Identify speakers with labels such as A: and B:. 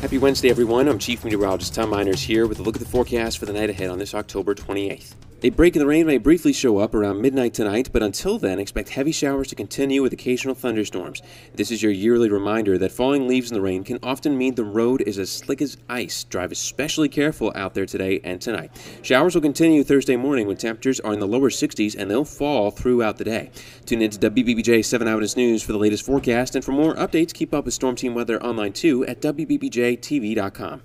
A: Happy Wednesday, everyone. I'm Chief Meteorologist Tom Meiners here with a look at the forecast for the night ahead on this October 28th. A break in the rain may briefly show up around midnight tonight, but until then, expect heavy showers to continue with occasional thunderstorms. This is your yearly reminder that falling leaves in the rain can often mean the road is as slick as ice. Drive especially careful out there today and tonight. Showers will continue Thursday morning when temperatures are in the lower 60s and they'll fall throughout the day. Tune in to WBBJ 7 Eyewitness News for the latest forecast, and for more updates, keep up with Storm Team Weather online too at WBBJTV.com.